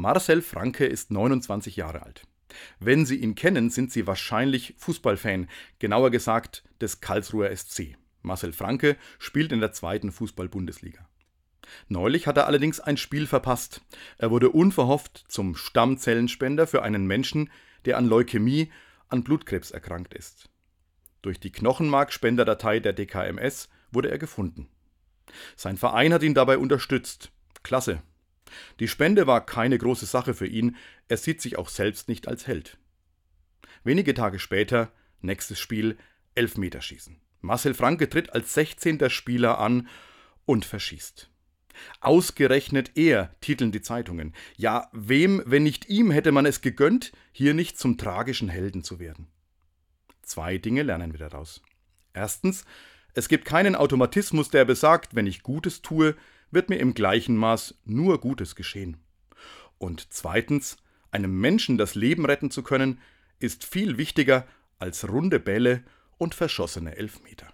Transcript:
Marcel Franke ist 29 Jahre alt. Wenn Sie ihn kennen, sind Sie wahrscheinlich Fußballfan, genauer gesagt des Karlsruher SC. Marcel Franke spielt in der zweiten Fußball-Bundesliga. Neulich hat er allerdings ein Spiel verpasst. Er wurde unverhofft zum Stammzellenspender für einen Menschen, der an Leukämie, an Blutkrebs erkrankt ist. Durch die Knochenmarkspenderdatei der DKMS wurde er gefunden. Sein Verein hat ihn dabei unterstützt. Klasse. Die Spende war keine große Sache für ihn, er sieht sich auch selbst nicht als Held. Wenige Tage später, nächstes Spiel, Elfmeterschießen. Marcel Franke tritt als 16. Spieler an und verschießt. Ausgerechnet er, titeln die Zeitungen. Ja, wem, wenn nicht ihm, hätte man es gegönnt, hier nicht zum tragischen Helden zu werden? Zwei Dinge lernen wir daraus. Erstens, es gibt keinen Automatismus, der besagt, wenn ich Gutes tue, wird mir im gleichen Maß nur Gutes geschehen. Und zweitens, einem Menschen das Leben retten zu können, ist viel wichtiger als runde Bälle und verschossene Elfmeter.